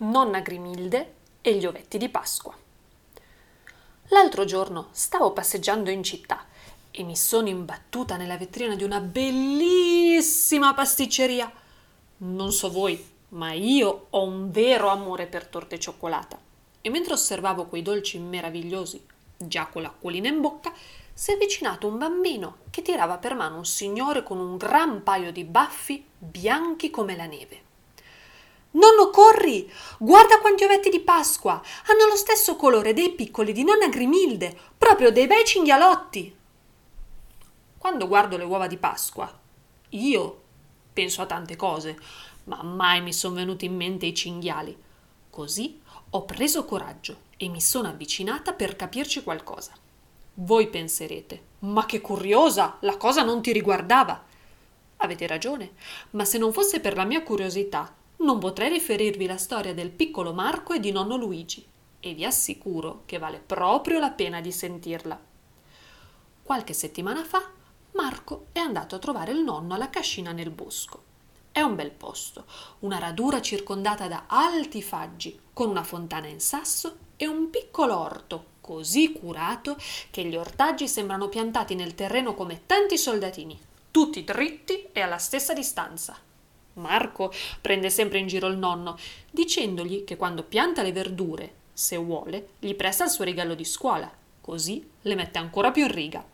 Nonna Grimilde e gli ovetti di Pasqua. L'altro giorno stavo passeggiando in città e mi sono imbattuta nella vetrina di una bellissima pasticceria. Non so voi, ma io ho un vero amore per torte e cioccolata. E mentre osservavo quei dolci meravigliosi, già con l'acquolina in bocca, si è avvicinato un bambino che tirava per mano un signore con un gran paio di baffi bianchi come la neve. Nonno, corri! Guarda quanti ovetti di Pasqua! Hanno lo stesso colore dei piccoli di nonna Grimilde, proprio dei bei cinghialotti! Quando guardo le uova di Pasqua, io penso a tante cose, ma mai mi sono venuti in mente i cinghiali. Così ho preso coraggio e mi sono avvicinata per capirci qualcosa. Voi penserete, ma che curiosa, la cosa non ti riguardava. Avete ragione, ma se non fosse per la mia curiosità, non potrei riferirvi la storia del piccolo Marco e di nonno Luigi, e vi assicuro che vale proprio la pena di sentirla. Qualche settimana fa Marco è andato a trovare il nonno alla cascina nel bosco. È un bel posto, una radura circondata da alti faggi, con una fontana in sasso e un piccolo orto così curato che gli ortaggi sembrano piantati nel terreno come tanti soldatini, tutti dritti e alla stessa distanza. Marco prende sempre in giro il nonno, dicendogli che quando pianta le verdure, se vuole, gli presta il suo regalo di scuola, così le mette ancora più in riga.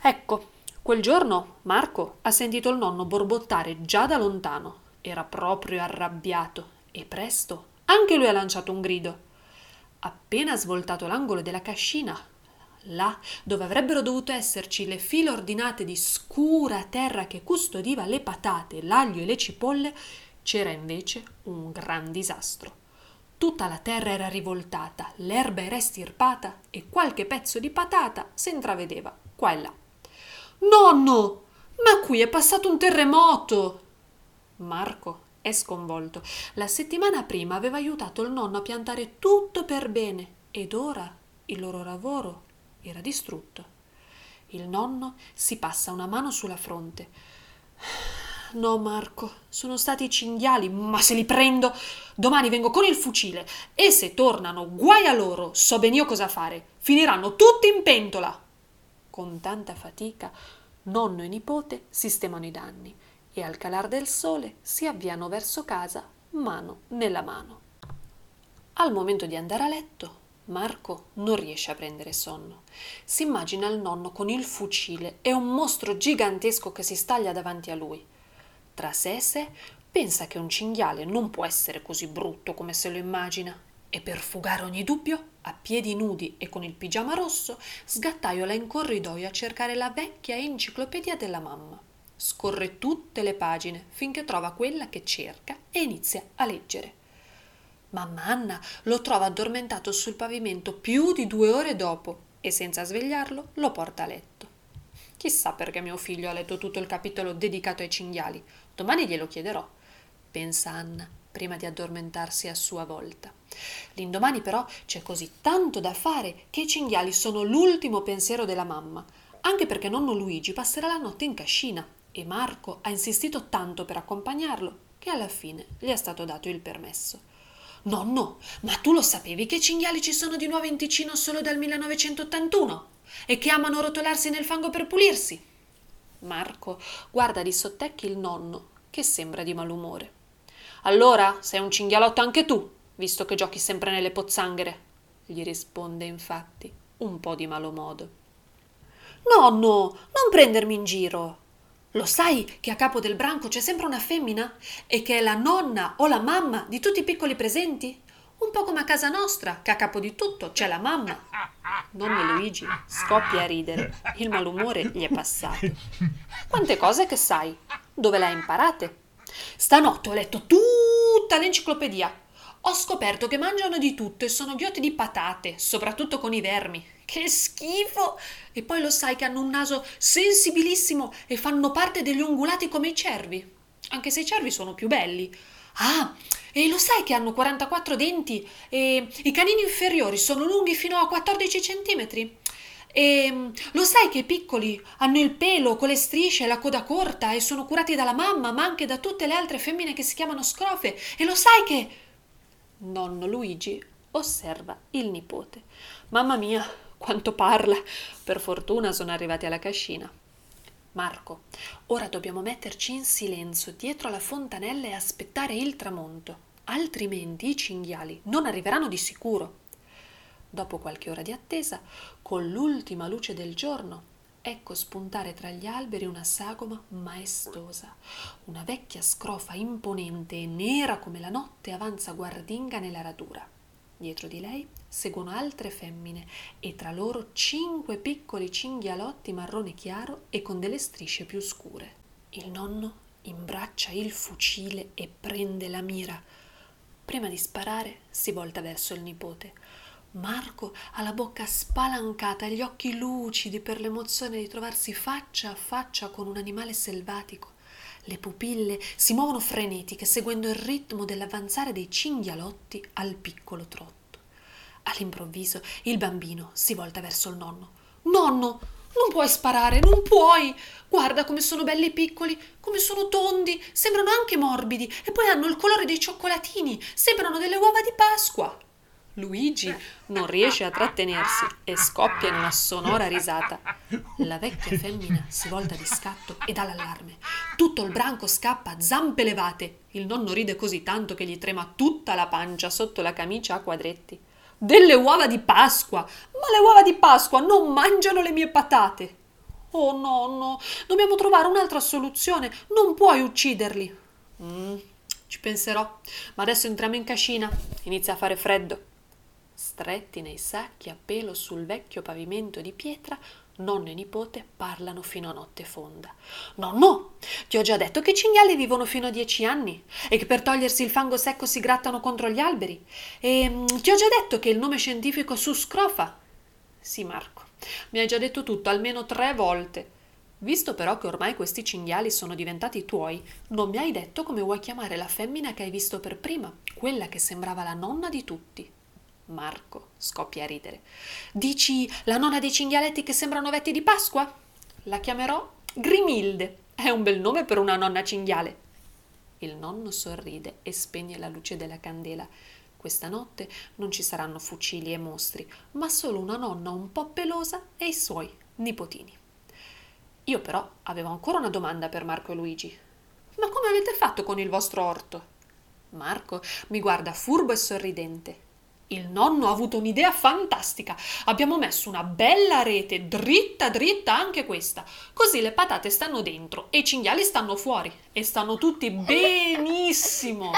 Ecco, quel giorno Marco ha sentito il nonno borbottare già da lontano. Era proprio arrabbiato e presto anche lui ha lanciato un grido appena svoltato l'angolo della cascina, là dove avrebbero dovuto esserci le file ordinate di scura terra che custodiva le patate, l'aglio e le cipolle, c'era invece un gran disastro. Tutta la terra era rivoltata, l'erba era estirpata e qualche pezzo di patata si intravedeva qua e là. Nonno, ma qui è passato un terremoto! Marco è sconvolto. La settimana prima aveva aiutato il nonno a piantare tutto per bene ed ora il loro lavoro era distrutto. Il nonno si passa una mano sulla fronte. No, Marco, sono stati i cinghiali, ma se li prendo, domani vengo con il fucile e se tornano, guai a loro, so ben io cosa fare. Finiranno tutti in pentola. Con tanta fatica, nonno e nipote sistemano i danni e al calar del sole si avviano verso casa mano nella mano. Al momento di andare a letto, Marco non riesce a prendere sonno. Si immagina il nonno con il fucile e un mostro gigantesco che si staglia davanti a lui. Tra sé e sé pensa che un cinghiale non può essere così brutto come se lo immagina e per fugare ogni dubbio, a piedi nudi e con il pigiama rosso, sgattaiola in corridoio a cercare la vecchia enciclopedia della mamma scorre tutte le pagine finché trova quella che cerca e inizia a leggere. Mamma Anna lo trova addormentato sul pavimento più di due ore dopo e senza svegliarlo lo porta a letto. Chissà perché mio figlio ha letto tutto il capitolo dedicato ai cinghiali. Domani glielo chiederò, pensa Anna, prima di addormentarsi a sua volta. L'indomani però c'è così tanto da fare che i cinghiali sono l'ultimo pensiero della mamma, anche perché nonno Luigi passerà la notte in cascina e Marco ha insistito tanto per accompagnarlo che alla fine gli è stato dato il permesso. Nonno, ma tu lo sapevi che i cinghiali ci sono di nuovo in Ticino solo dal 1981 e che amano rotolarsi nel fango per pulirsi? Marco guarda di sottecchi il nonno che sembra di malumore. Allora sei un cinghialotto anche tu, visto che giochi sempre nelle pozzanghere, gli risponde infatti un po' di malo modo. Nonno, non prendermi in giro, lo sai che a capo del branco c'è sempre una femmina e che è la nonna o la mamma di tutti i piccoli presenti? Un po' come a casa nostra, che a capo di tutto c'è la mamma. Nonno Luigi scoppia a ridere. Il malumore gli è passato. Quante cose che sai? Dove le hai imparate? Stanotte ho letto tutta l'enciclopedia. Ho scoperto che mangiano di tutto e sono ghiotti di patate, soprattutto con i vermi. Che schifo! E poi lo sai che hanno un naso sensibilissimo e fanno parte degli ungulati come i cervi. Anche se i cervi sono più belli. Ah, e lo sai che hanno 44 denti e i canini inferiori sono lunghi fino a 14 centimetri? E lo sai che i piccoli hanno il pelo con le strisce e la coda corta e sono curati dalla mamma, ma anche da tutte le altre femmine che si chiamano scrofe? E lo sai che Nonno Luigi osserva il nipote. Mamma mia, quanto parla! Per fortuna sono arrivati alla cascina. Marco, ora dobbiamo metterci in silenzio dietro la fontanella e aspettare il tramonto, altrimenti i cinghiali non arriveranno di sicuro. Dopo qualche ora di attesa, con l'ultima luce del giorno, ecco spuntare tra gli alberi una sagoma maestosa. Una vecchia scrofa imponente e nera come la notte avanza guardinga nella radura. Dietro di lei seguono altre femmine e tra loro cinque piccoli cinghialotti marrone chiaro e con delle strisce più scure. Il nonno imbraccia il fucile e prende la mira. Prima di sparare si volta verso il nipote. Marco ha la bocca spalancata e gli occhi lucidi per l'emozione di trovarsi faccia a faccia con un animale selvatico. Le pupille si muovono frenetiche seguendo il ritmo dell'avanzare dei cinghialotti al piccolo trotto. All'improvviso il bambino si volta verso il nonno. Nonno, non puoi sparare, non puoi! Guarda come sono belli e piccoli, come sono tondi, sembrano anche morbidi e poi hanno il colore dei cioccolatini, sembrano delle uova di Pasqua. Luigi non riesce a trattenersi e scoppia in una sonora risata. La vecchia femmina si volta di scatto e dà l'allarme. Tutto il branco scappa a zampe levate. Il nonno ride così tanto che gli trema tutta la pancia sotto la camicia a quadretti. Delle uova di Pasqua! Ma le uova di Pasqua non mangiano le mie patate! Oh nonno, dobbiamo trovare un'altra soluzione. Non puoi ucciderli. Mm, ci penserò. Ma adesso entriamo in cascina. Inizia a fare freddo. Stretti nei sacchi a pelo sul vecchio pavimento di pietra, nonno e nipote parlano fino a notte fonda. Nonno, ti ho già detto che i cinghiali vivono fino a dieci anni e che per togliersi il fango secco si grattano contro gli alberi. E mm, ti ho già detto che il nome scientifico su scrofa. Sì, Marco, mi hai già detto tutto almeno tre volte. Visto però che ormai questi cinghiali sono diventati tuoi, non mi hai detto come vuoi chiamare la femmina che hai visto per prima, quella che sembrava la nonna di tutti. Marco scoppia a ridere. Dici la nonna dei cinghialetti che sembrano vetti di Pasqua? La chiamerò Grimilde. È un bel nome per una nonna cinghiale. Il nonno sorride e spegne la luce della candela. Questa notte non ci saranno fucili e mostri, ma solo una nonna un po' pelosa e i suoi nipotini. Io però avevo ancora una domanda per Marco e Luigi. Ma come avete fatto con il vostro orto? Marco mi guarda furbo e sorridente. Il nonno ha avuto un'idea fantastica. Abbiamo messo una bella rete dritta dritta anche questa. Così le patate stanno dentro e i cinghiali stanno fuori. E stanno tutti benissimo.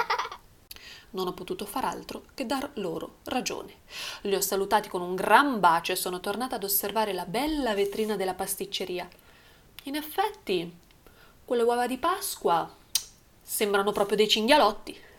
Non ho potuto far altro che dar loro ragione. Li ho salutati con un gran bacio e sono tornata ad osservare la bella vetrina della pasticceria. In effetti, quelle uova di Pasqua sembrano proprio dei cinghialotti.